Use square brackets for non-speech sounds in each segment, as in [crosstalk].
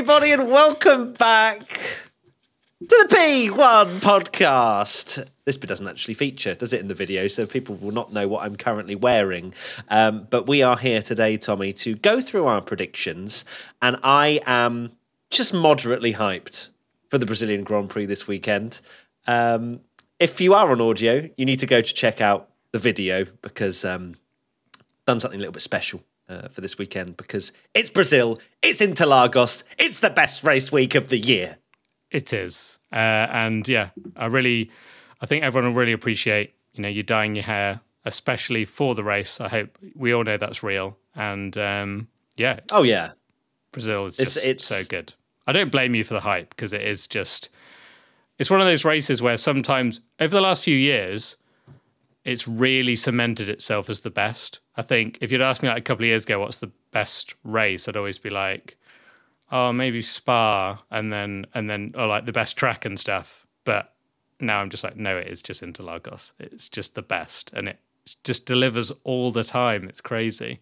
everybody, and welcome back to the P1 podcast. This bit doesn't actually feature, does it, in the video? So people will not know what I'm currently wearing. Um, but we are here today, Tommy, to go through our predictions. And I am just moderately hyped for the Brazilian Grand Prix this weekend. Um, if you are on audio, you need to go to check out the video because um, done something a little bit special uh, for this weekend because it's Brazil, it's Interlagos, it's the best race week of the year. It is, uh, and yeah, I really, I think everyone will really appreciate you know you dyeing your hair, especially for the race. I hope we all know that's real, and um, yeah, Oh yeah, Brazil is It's- just it's- so good. I don't blame you for the hype because it is just, it's one of those races where sometimes over the last few years, it's really cemented itself as the best. I think if you'd asked me like a couple of years ago, what's the best race, I'd always be like, oh, maybe Spa, and then and then or like the best track and stuff. But now I'm just like, no, it is just Interlagos. It's just the best, and it just delivers all the time. It's crazy.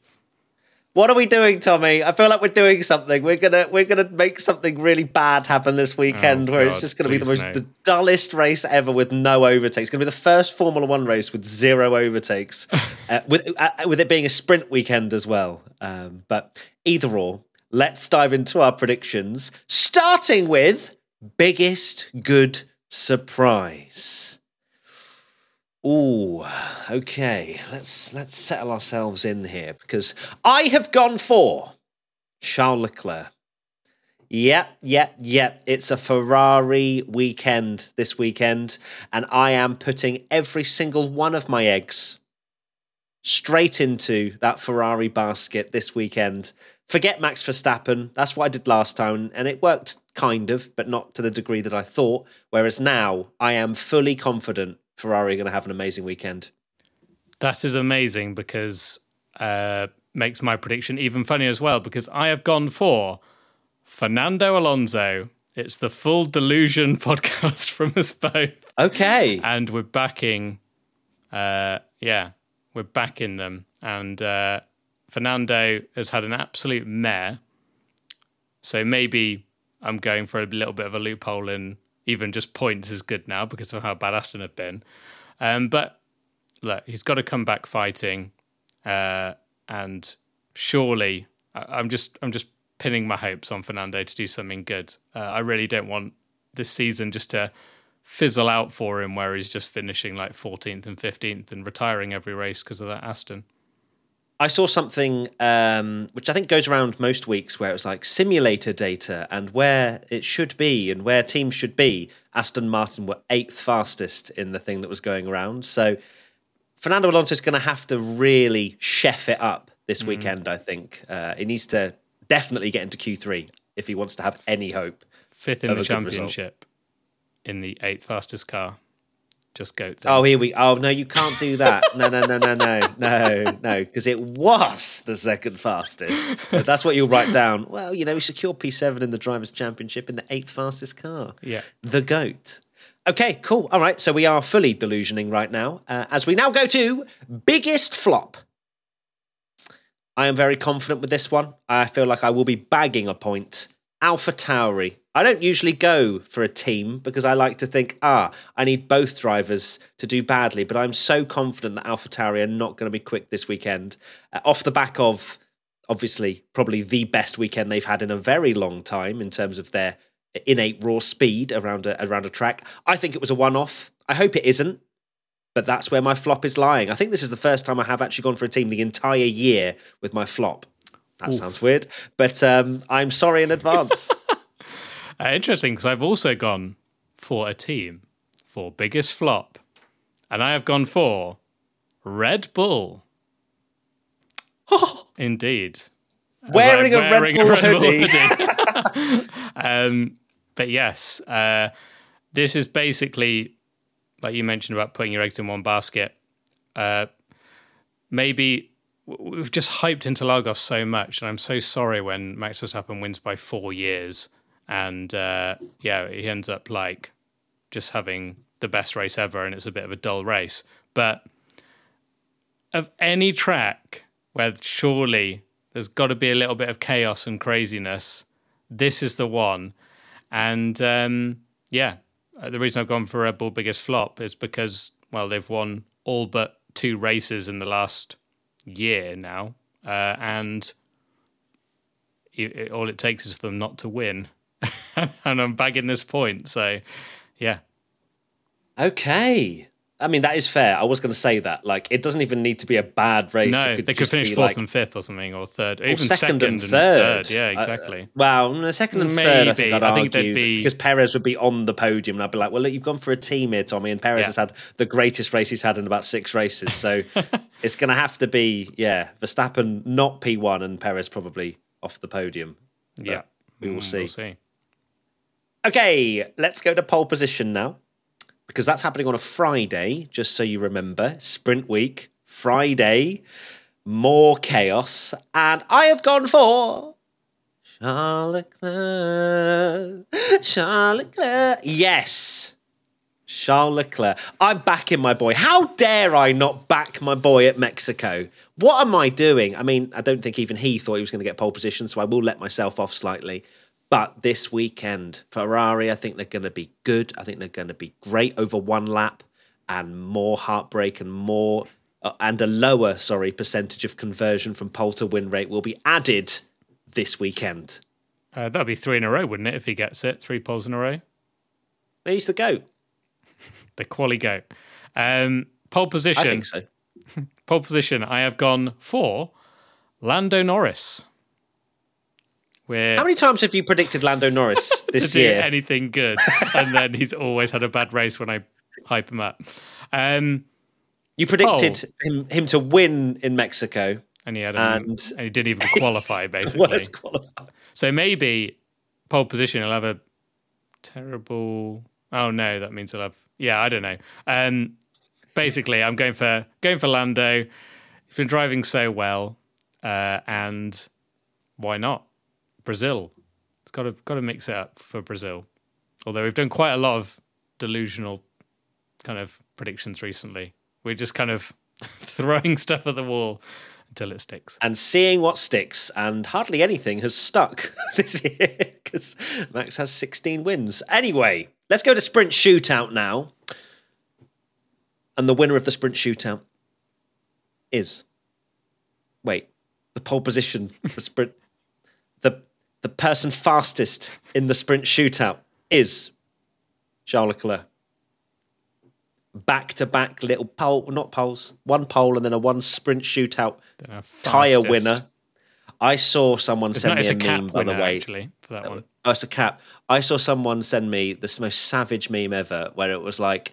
What are we doing, Tommy? I feel like we're doing something. We're gonna we're gonna make something really bad happen this weekend, Oh, where God, it's just gonna be the most no. the dullest race ever with no overtakes. It's gonna be the first Formula One race with zero overtakes, [laughs] uh, with uh, with it being a sprint weekend as well. Um, but either or, let's dive into our predictions, starting with biggest good surprise. Ooh, okay. Let's let's settle ourselves in here because I have gone for Charles Leclerc. Yep, yep, yep. It's a Ferrari weekend this weekend, and I am putting every single one of my eggs straight into that Ferrari basket this weekend. Forget Max Verstappen. That's what I did last time, and it worked kind of, but not to the degree that I thought. Whereas now, I am fully confident Ferrari are going to have an amazing weekend. That is amazing because uh, makes my prediction even funnier as well. Because I have gone for Fernando Alonso. It's the full delusion [laughs] podcast from us both, Okay. and we're backing. Uh, yeah, we're backing them, and uh, Fernando has had an absolute mare. So maybe I'm going for a little bit of a loophole in even just points is good now because of how bad Aston have been. Um, but look, he's got to come back fighting, uh, and surely I- I'm just I'm just pinning my hopes on Fernando to do something good. Uh, I really don't want this season just to fizzle out for him, where he's just finishing like 14th and 15th and retiring every race because of that Aston. I saw something um, which I think goes around most weeks where it was like simulator data and where it should be and where teams should be. Aston Martin were eighth fastest in the thing that was going around. So Fernando Alonso is going to have to really chef it up this weekend, I think. Uh, he needs to definitely get into Q3 if he wants to have any hope. Fifth in the championship in the eighth fastest car. Just go. Oh, here we. Oh no, you can't do that. No, no, no, no, no, no, no, because it was the second fastest. But that's what you'll write down. Well, you know, we secured P7 in the drivers' championship in the eighth fastest car. Yeah. the goat. Okay, cool. All right, so we are fully delusioning right now. Uh, as we now go to biggest flop. I am very confident with this one. I feel like I will be bagging a point. Alpha Tauri. I don't usually go for a team because I like to think, ah, I need both drivers to do badly, but I'm so confident that Alpha Tauri are not going to be quick this weekend. Uh, off the back of, obviously, probably the best weekend they've had in a very long time in terms of their innate raw speed around a, around a track. I think it was a one off. I hope it isn't, but that's where my flop is lying. I think this is the first time I have actually gone for a team the entire year with my flop. That sounds weird, but um, I'm sorry in advance. [laughs] Uh, interesting because I've also gone for a team for biggest flop, And I have gone for Red Bull. [laughs] Indeed. As Wearing, I'm a Red Bull hoodie. hoodie. [laughs] um, but yes, uh, this is basically like you mentioned about putting your eggs in one basket. Uh, maybe we've just hyped Interlagos so much, and I'm so sorry when Max Verstappen wins by four years, and uh, yeah, he ends up like just having the best race ever, and it's a bit of a dull race. But of any track where surely there's got to be a little bit of chaos and craziness, this is the one. And um, yeah, uh, the reason I've gone for Red Bull biggest flop is because well they've won all but two races in the last year now, uh, and it, it- all it takes is for them not to win, [laughs] and I'm bagging this point. So yeah, Okay. I mean, that is fair. I was going to say that. Like, it doesn't even need to be a bad race. no, could they could finish fourth like, and fifth or something, or third, or even second, and and third. Yeah, Uh, exactly. well, no, second and third, I think Maybe. I'd I think they'd argue be- because Perez would be on the podium, and I'd be like, "Well, look, you've gone for a team here, Tommy." And Perez Yeah. has had the greatest race he's had in about six races, so [laughs] it's going to have to be, yeah, Verstappen not P one and Perez probably off the podium. But yeah, we will Mm, see. We'll see. Okay, let's go to pole position now because that's happening on a Friday, just so you remember. Sprint week, Friday, more chaos. And I have gone for Charles Leclerc. Charles Leclerc. Yes. Charles Leclerc. I'm backing my boy. How dare I not back my boy at Mexico? What am I doing? I mean, I don't think even he thought he was going to get pole position, so I will let myself off slightly. But this weekend, Ferrari, I think they're going to be good. I think they're going to be great over one lap and more heartbreak and more uh, and a lower, sorry, percentage of conversion from pole to win rate will be added this weekend. Uh, that'd be three in a row, wouldn't it? If he gets it, three poles in a row. He's the goat. [laughs] The quali goat. Um, pole position. I think so. [laughs] Pole position. I have gone for Lando Norris. We're How many times have you predicted Lando Norris [laughs] to this do year? anything good, and then he's always had a bad race when I hype him up. Um, You predicted him, him to win in Mexico. and he had a, And- and he didn't even qualify [laughs] basically. So maybe pole position. He'll have a terrible. Oh no, that means he'll have. Yeah, I don't know. Um, basically, I'm going for going for Lando. He's been driving so well, uh, and why not Brazil? It's got to got to mix it up for Brazil. Although we've done quite a lot of delusional kind of predictions recently. We're just kind of [laughs] throwing stuff at the wall until it sticks. and seeing what sticks, and hardly anything has stuck [laughs] this year because Max has 16 wins. Anyway, let's go to sprint shootout now. And the winner of the sprint shootout is wait, the pole position, for sprint, the the person fastest in the sprint shootout is Charles Leclerc. Back to back little pole, not poles, one pole and then a one sprint shootout tire winner. I saw someone It's, send not, me a, a cap meme by the way. actually, for that uh, one. Oh, it's a cap. I saw someone send me this most savage meme ever, where it was like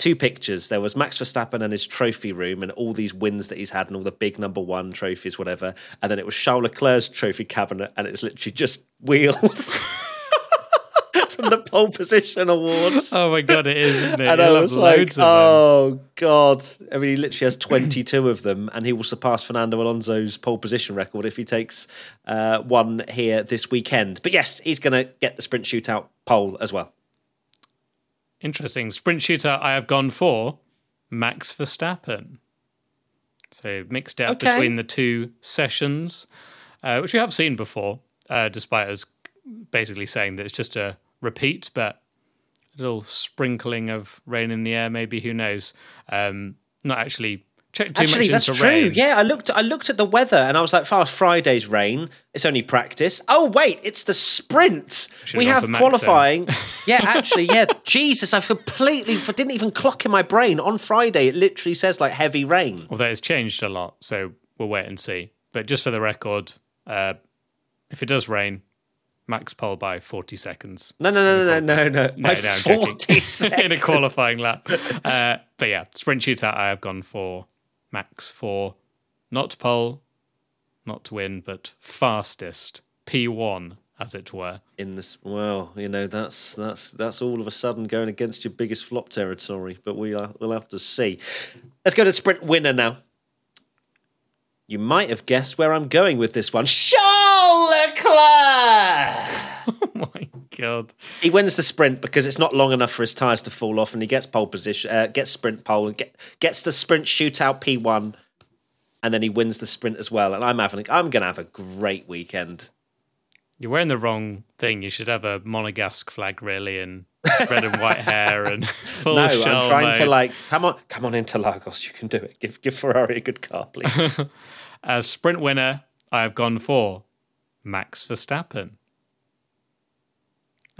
two pictures. There was Max Verstappen and his trophy room, and all these wins that he's had, and all the big number one trophies, whatever. And then it was Charles Leclerc's trophy cabinet, and it's literally just wheels [laughs] from the pole position awards. Oh my god, it is, isn't it? And I You'll have was like, loads of them. oh god! I mean, he literally has twenty-two of them, and he will surpass Fernando Alonso's pole position record if he takes uh, one here this weekend. But yes, he's going to get the sprint shootout pole as well. Interesting. Sprint shooter, I have gone for Max Verstappen. So mixed up Okay. between the two sessions, uh, which we have seen before, uh, despite us basically saying that it's just a repeat, but a little sprinkling of rain in the air, maybe, who knows? Um, not actually checked too Actually, much that's true. rain. Yeah, I looked. I looked at the weather, and I was like, "Fast Friday's rain. It's only practice." Oh wait, it's the sprint. We have then. qualifying. [laughs] yeah, actually, yeah. Jesus, I completely I didn't even clock in my brain on Friday. It literally says like heavy rain. Although it's changed a lot, so we'll wait and see. But just for the record, uh, if it does rain, max pole by 40 seconds. No, no, no, no, no, no, no. No, By no, joking. forty seconds. [laughs] in a qualifying lap. Uh, but yeah, sprint shootout. I have gone for Max for not pole, not to win, but fastest P1, as it were. In this, well, you know, that's that's that's all of a sudden going against your biggest flop territory. But we are, we'll have to see. Let's go to sprint winner now. You might have guessed where I'm going with this one. Charles Leclerc. God! He wins the sprint because it's not long enough for his tires to fall off, and he gets pole position, uh, gets sprint pole, and get, gets the sprint shootout P one, and then he wins the sprint as well. And I'm having, I'm going to have a great weekend. You're wearing the wrong thing. You should have a Monegasque flag, really, and red and white hair and [laughs] full no, I'm trying to like, come on, come on Interlagos. You can do it. Give give Ferrari a good car, please. [laughs] As sprint winner, I have gone for Max Verstappen.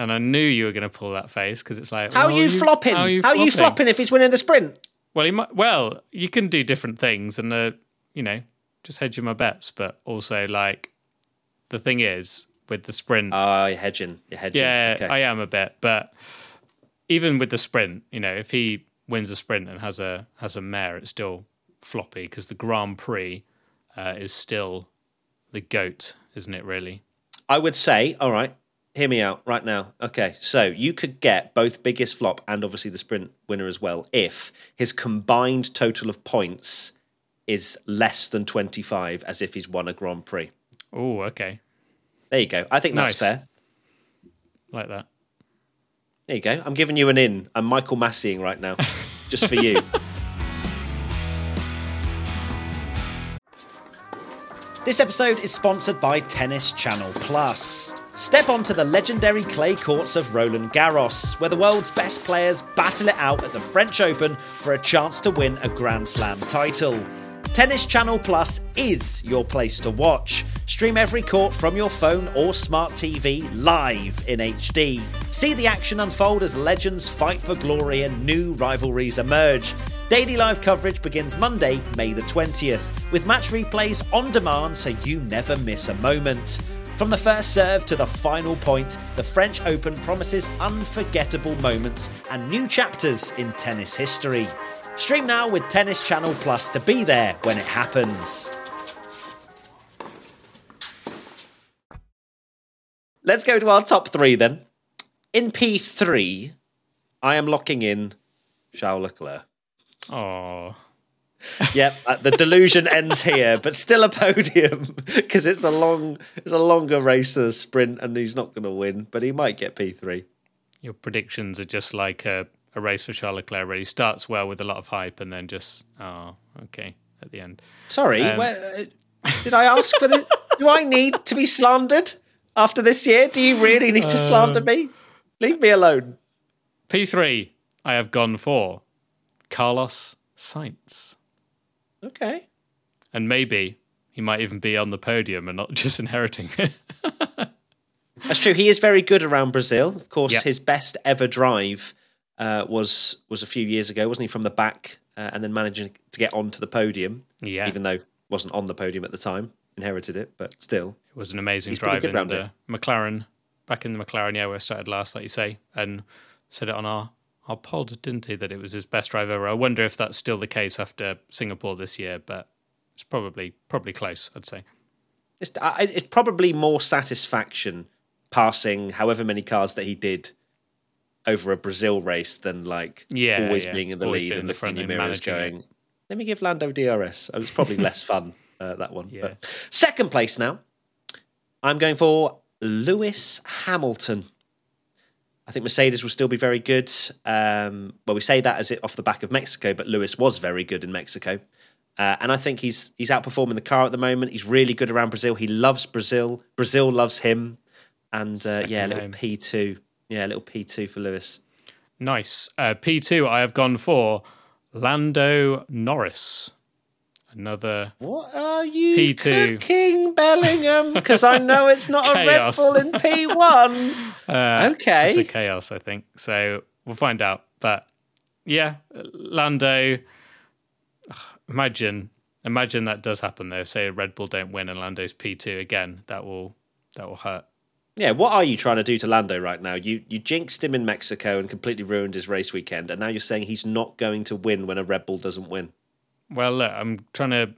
And I knew you were going to pull that face because it's like, How are well, you, flopping? How are you How are you flopping if he's winning the sprint? Well, he might, well, you can do different things, and uh, you know, just hedging my bets, but also like the thing is with the sprint, Oh, you're hedging. You're hedging. yeah, okay. I am a bit, but even with the sprint, you know, if he wins a sprint and has a has a mare, it's still floppy because the Grand Prix uh, is still the goat, isn't it? Really? I would say, all right, hear me out right now. Okay, so you could get both biggest flop and obviously the sprint winner as well if his combined total of points is less than 25, as if he's won a Grand Prix. Oh, okay, There you go. I think that's Nice. fair. like that. There you go. I'm giving you an in. I'm Michael Masi-ing right now, just for you. [laughs] This episode is sponsored by Tennis Channel Plus. Step onto the legendary clay courts of Roland Garros, where the world's best players battle it out at the French Open for a chance to win a Grand Slam title. Tennis Channel Plus is your place to watch. Stream every court from your phone or smart TV live in HD. See the action unfold as legends fight for glory and new rivalries emerge. Daily live coverage begins Monday, May the 20th, with match replays on demand so you never miss a moment. From the first serve to the final point, the French Open promises unforgettable moments and new chapters in tennis history. Stream now with Tennis Channel Plus to be there when it happens. Let's go to our top three then. In P3, I am locking in Charles Leclerc. Oh, [laughs] Yep, uh, the delusion ends here, but still a podium [laughs] because it's a long, it's a longer race than a sprint, and he's not going to win, but he might get P three. your predictions are just like a, a race for Charles Leclerc. Really starts well with a lot of hype, and then just oh, okay at the end. Sorry, Um, where, uh, did I ask for this? Do I need to be slandered after this year? Do you really need to slander me? Leave me alone. P3, I have gone for Carlos Sainz. Okay. And maybe he might even be on the podium and not [laughs] just inheriting it. [laughs] That's true. He is very good around Brazil. Of course, Yeah. his best ever drive uh, was was a few years ago, wasn't he? From the back uh, and then managing to get onto the podium, yeah, even though wasn't on the podium at the time. Inherited it, but still. it was an amazing drive in the McLaren, back in the McLaren, yeah, where I started last, like you say, and said it on our, our pod, didn't he, that it was his best drive ever. I wonder if that's still the case after Singapore this year, but it's probably probably close, I'd say. It's, it's probably more satisfaction passing however many cars that he did over a Brazil race than like Yeah, always yeah. being in the Always lead in and the looking front in your mirrors going, let me give Lando DRS. Oh, It's probably [laughs] less fun, uh, that one. Yeah. But second place now, I'm going for Lewis Hamilton. I think Mercedes will still be very good. Um, well, we say that as it off the back of Mexico, but Lewis was very good in Mexico. Uh, and I think he's he's outperforming the car at the moment. He's really good around Brazil. He loves Brazil. Brazil loves him. And uh, yeah, a little home. P two. Yeah, a little P two for Lewis. Nice. Uh, P2, I have gone for Lando Norris. Another What are you P2. cooking, Bellingham? Because I know it's not a Red Bull in P one. [laughs] Uh, Okay. It's a chaos, I think. So we'll find out. But yeah, Lando. Imagine, imagine that does happen though. Say a Red Bull don't win and Lando's P two again. That will that will hurt. Yeah, what are you trying to do to Lando right now? You you jinxed him in Mexico and completely ruined his race weekend, and now you're saying he's not going to win when a Red Bull doesn't win. Well, look, I'm trying to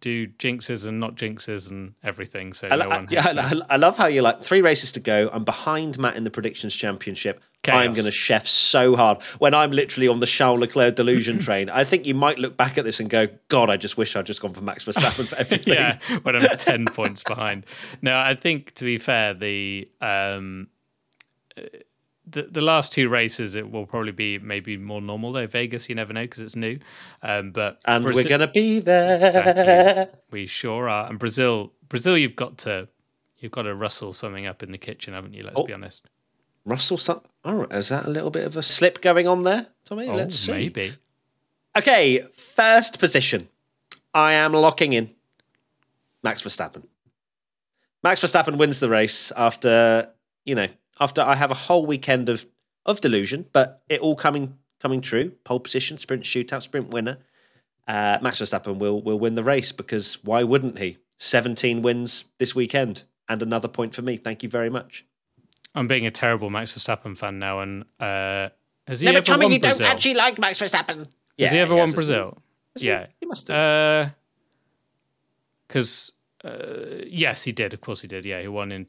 do jinxes and not jinxes and everything. So I, no I- yeah. I, I love how you're like three races to go. I'm behind Matt in the predictions championship. I'm going to chef so hard when I'm literally on the Charles Leclerc delusion [laughs] train. I think you might look back at this and go, "God, I just wish I'd just gone for Max Verstappen for [laughs] everything." yeah, when I'm ten [laughs] points behind. No, I think to be fair, the um, the the last two races it will probably be maybe more normal though. Vegas, you never know because it's new. Um, but and Brazi- we're going to be there. Exactly. we sure are. And Brazil, Brazil, you've got to you've got to rustle something up in the kitchen, haven't you? Let's Oh. be honest. Russell, Sun- oh, is that a little bit of a slip going on there, Tommy? Oh, Let's see. maybe. Okay, first position. I am locking in Max Verstappen. Max Verstappen wins the race after, you know, after I have a whole weekend of of delusion, but it all coming coming true. Pole position, sprint shootout, sprint winner. Uh, Max Verstappen will will win the race because why wouldn't he? 17 wins this weekend and another point for me. Thank you very much. I'm being a terrible Max Verstappen fan now, and uh, has he No, ever but Tommy, won you Brazil? don't actually like Max Verstappen. has he ever yes, won has Brazil? he? Yeah, He must have. Uh, because uh, yes, he did. Of course, he did. Yeah, he won in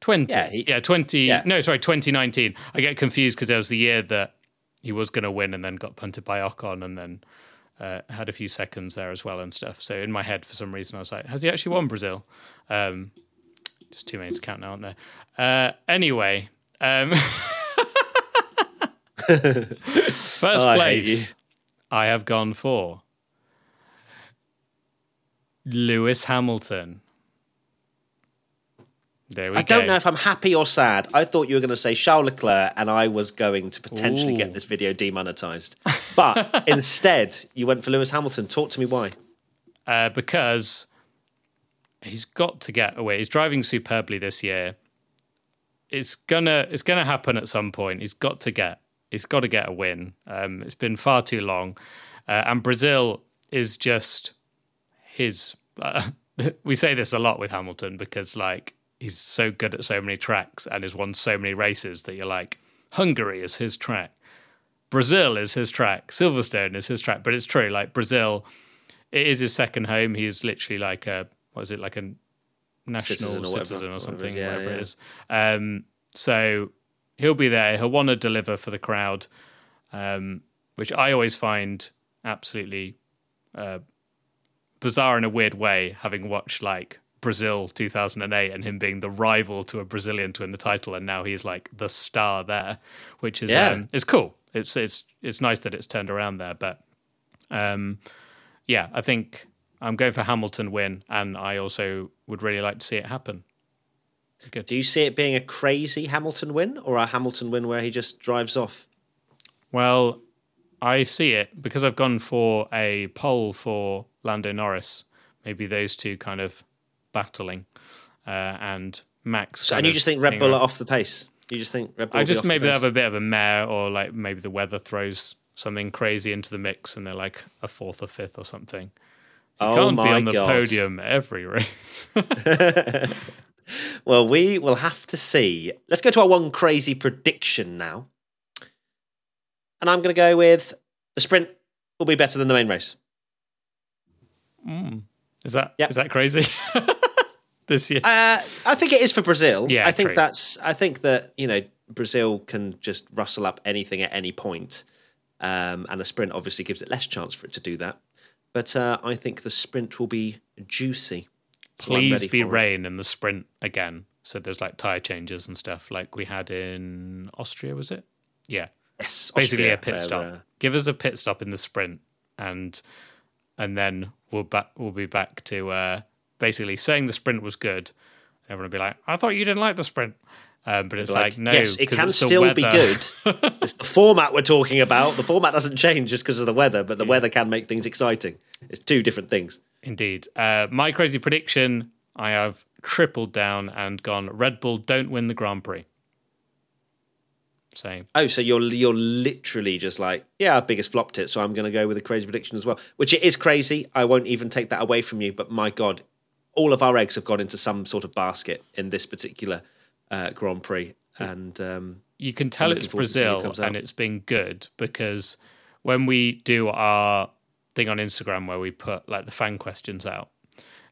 2020. Yeah, he- yeah, 20. yeah. No, sorry, 2019. I get confused because that was the year that he was going to win and then got punted by Ocon and then uh, had a few seconds there as well and stuff. So in my head, for some reason, I was like, has he actually won Brazil? Um, just too many to count now, aren't there? Uh, anyway, um, [laughs] [laughs] first Oh, I place, I have gone for Lewis Hamilton. There we I go. don't know if I'm happy or sad. I thought you were going to say Charles Leclerc, and I was going to potentially Ooh. get this video demonetized. But [laughs] instead, you went for Lewis Hamilton. Talk to me why. uh, because he's got to get away. He's driving superbly this year. It's gonna it's gonna happen at some point. He's got to get he's got to get a win. Um, it's been far too long, uh, and Brazil is just his. Uh, [laughs] we say this a lot with Hamilton because like he's so good at so many tracks and has won so many races that you're like Hungary is his track. Brazil is his track. Silverstone is his track. But it's true, like Brazil, it is his second home. He is literally like a what is it, like a national Citizen or citizen whatever, or, something, is. Yeah, whatever yeah. it is. Um, so he'll be there. He'll want to deliver for the crowd, um, which I always find absolutely uh, bizarre in a weird way, having watched like Brazil 2008 and him being the rival to a Brazilian to win the title, and now he's like the star there, which is Yeah. um, it's cool. It's it's it's nice that it's turned around there, but um, yeah, I think I'm going for Hamilton win, and I also would really like to see it happen. Good. Do you see it being a crazy Hamilton win or a Hamilton win where he just drives off? Well, I see it because I've gone for a poll for Lando Norris. Maybe those two kind of battling, uh, and Max. So, and you just think Red Bull are off the pace? You just think Red Bull I just the maybe pace? have a bit of a mare, or like maybe the weather throws something crazy into the mix, and they're like a fourth or fifth or something. You Oh can't be on the God. podium every race. [laughs] [laughs] well, we will have to see. Let's go to our one crazy prediction now. And I'm going to go with the sprint will be better than the main race. Is that is Yep. that crazy? [laughs] this year, Uh, I think it is for Brazil. Yeah, I think true. that's. I think that you know Brazil can just rustle up anything at any point, um, and a sprint obviously gives it less chance for it to do that. But uh, I think the sprint will be juicy. So please be for it. rain in the sprint again. So there's like tire changes and stuff like we had in Austria, was it? Yeah, Yes, basically Austria, a pit where, stop. uh, Give us a pit stop in the sprint, and and then we'll back we'll be back to uh, basically saying the sprint was good. Everyone will be like, "I thought you didn't like the sprint," um, but it's like, no, yes, it can still be good. [laughs] it's the format we're talking about. The format doesn't change just because of the weather, but the weather can make things exciting. It's two different things. Indeed. Uh, my crazy prediction: I have tripled down and gone. Red Bull don't win the Grand Prix. So Oh, so you're you're literally just like, yeah, our biggest flopped it, so I'm going to go with a crazy prediction as well. Which it is crazy. I won't even take that away from you. But my God, all of our eggs have gone into some sort of basket in this particular uh, Grand Prix, and um, you can tell it's looking forward to seeing who Brazil and it's been good because when we do our thing on Instagram where we put like the fan questions out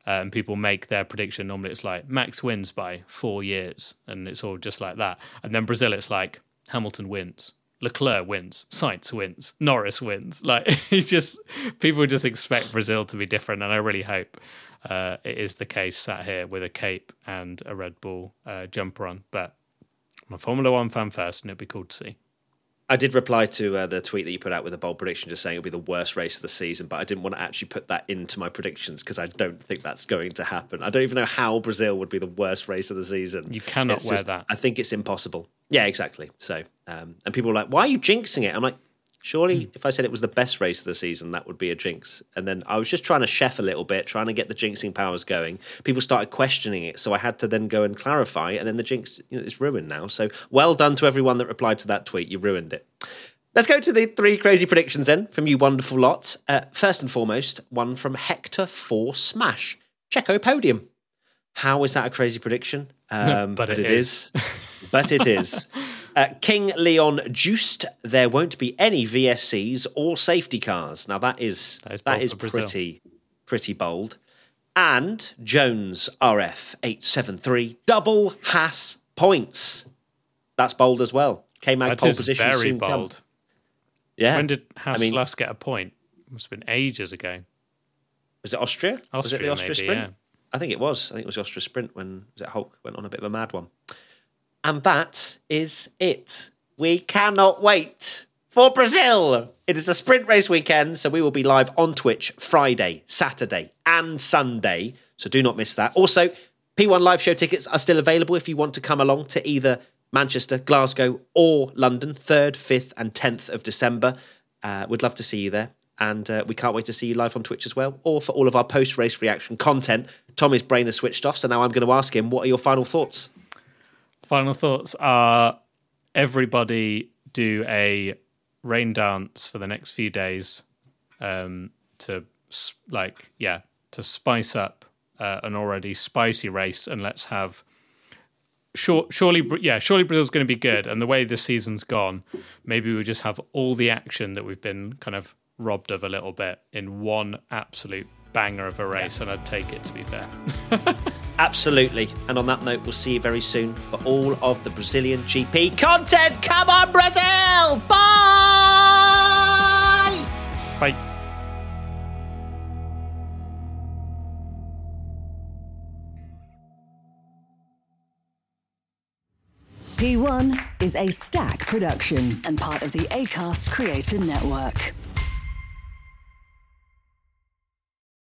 uh, and people make their prediction, normally it's like Max wins by four years and it's all just like that. And then Brazil, it's like Hamilton wins. Leclerc wins, Sainz wins, Norris wins. [laughs] Like [laughs] it's just people just expect Brazil to be different, and I really hope uh, it is the case. Sat here with a cape and a Red Bull uh, jumper on, but I'm a Formula One fan first, and it'd be cool to see. I did reply to uh, the tweet that you put out with a bold prediction, just saying it'll be the worst race of the season. But I didn't want to actually put that into my predictions because I don't think that's going to happen. I don't even know how Brazil would be the worst race of the season. You cannot It's wear just- that. I think it's impossible. Yeah, exactly. So, um, and people were like, "Why are you jinxing it?" I'm like, surely if I said it was the best race of the season, that would be a jinx. And then I was just trying to chef a little bit, trying to get the jinxing powers going. People started questioning it, so I had to then go and clarify. And then the jinx you know, is ruined now. So well done to everyone that replied to that tweet. You ruined it. Let's go to the three crazy predictions then from you wonderful lot. Uh, first and foremost, one from Hector for Smash. Checo podium. How is that a crazy prediction? [laughs] Um, But it it is. but it is. [laughs] Uh, King Leon Juiced. There won't be any VSCs or safety cars. Now that is That is that is pretty pretty bold. And Jones RF eight seven three double Haas points. That's bold as well. Came out That pole is position very soon come. bold. Yeah. When did Haas mean- last get a point? Must have been ages ago. Was it Austria? was it the Austria, Austria maybe, sprint? yeah. I think it was. I think it was the Austria sprint when was it Hulk went on a bit of a mad one. And that is it. We cannot wait for Brazil. It is a sprint race weekend, so we will be live on Twitch Friday, Saturday, and Sunday. So do not miss that. Also, P1 live show tickets are still available if you want to come along to either Manchester, Glasgow, or London, 3rd, 5th, and 10th of December. Uh, we'd love to see you there. And uh, we can't wait to see you live on Twitch as well, or for all of our post race reaction content. Tommy's brain has switched off, so now I'm going to ask him, what are your final thoughts? Final thoughts are everybody do a rain dance for the next few days um, to like yeah to spice up uh, an already spicy race and let's have sure, surely yeah surely Brazil's going to be good and the way the season's gone maybe we just have all the action that we've been kind of robbed of a little bit in one absolute banger of a race and I'd take it to be fair [laughs] [laughs] Absolutely. And on that note, we'll see you very soon for all of the Brazilian GP content. Come on, Brazil! Bye! bye P1 is a stack production and part of the ACAST Creator Network.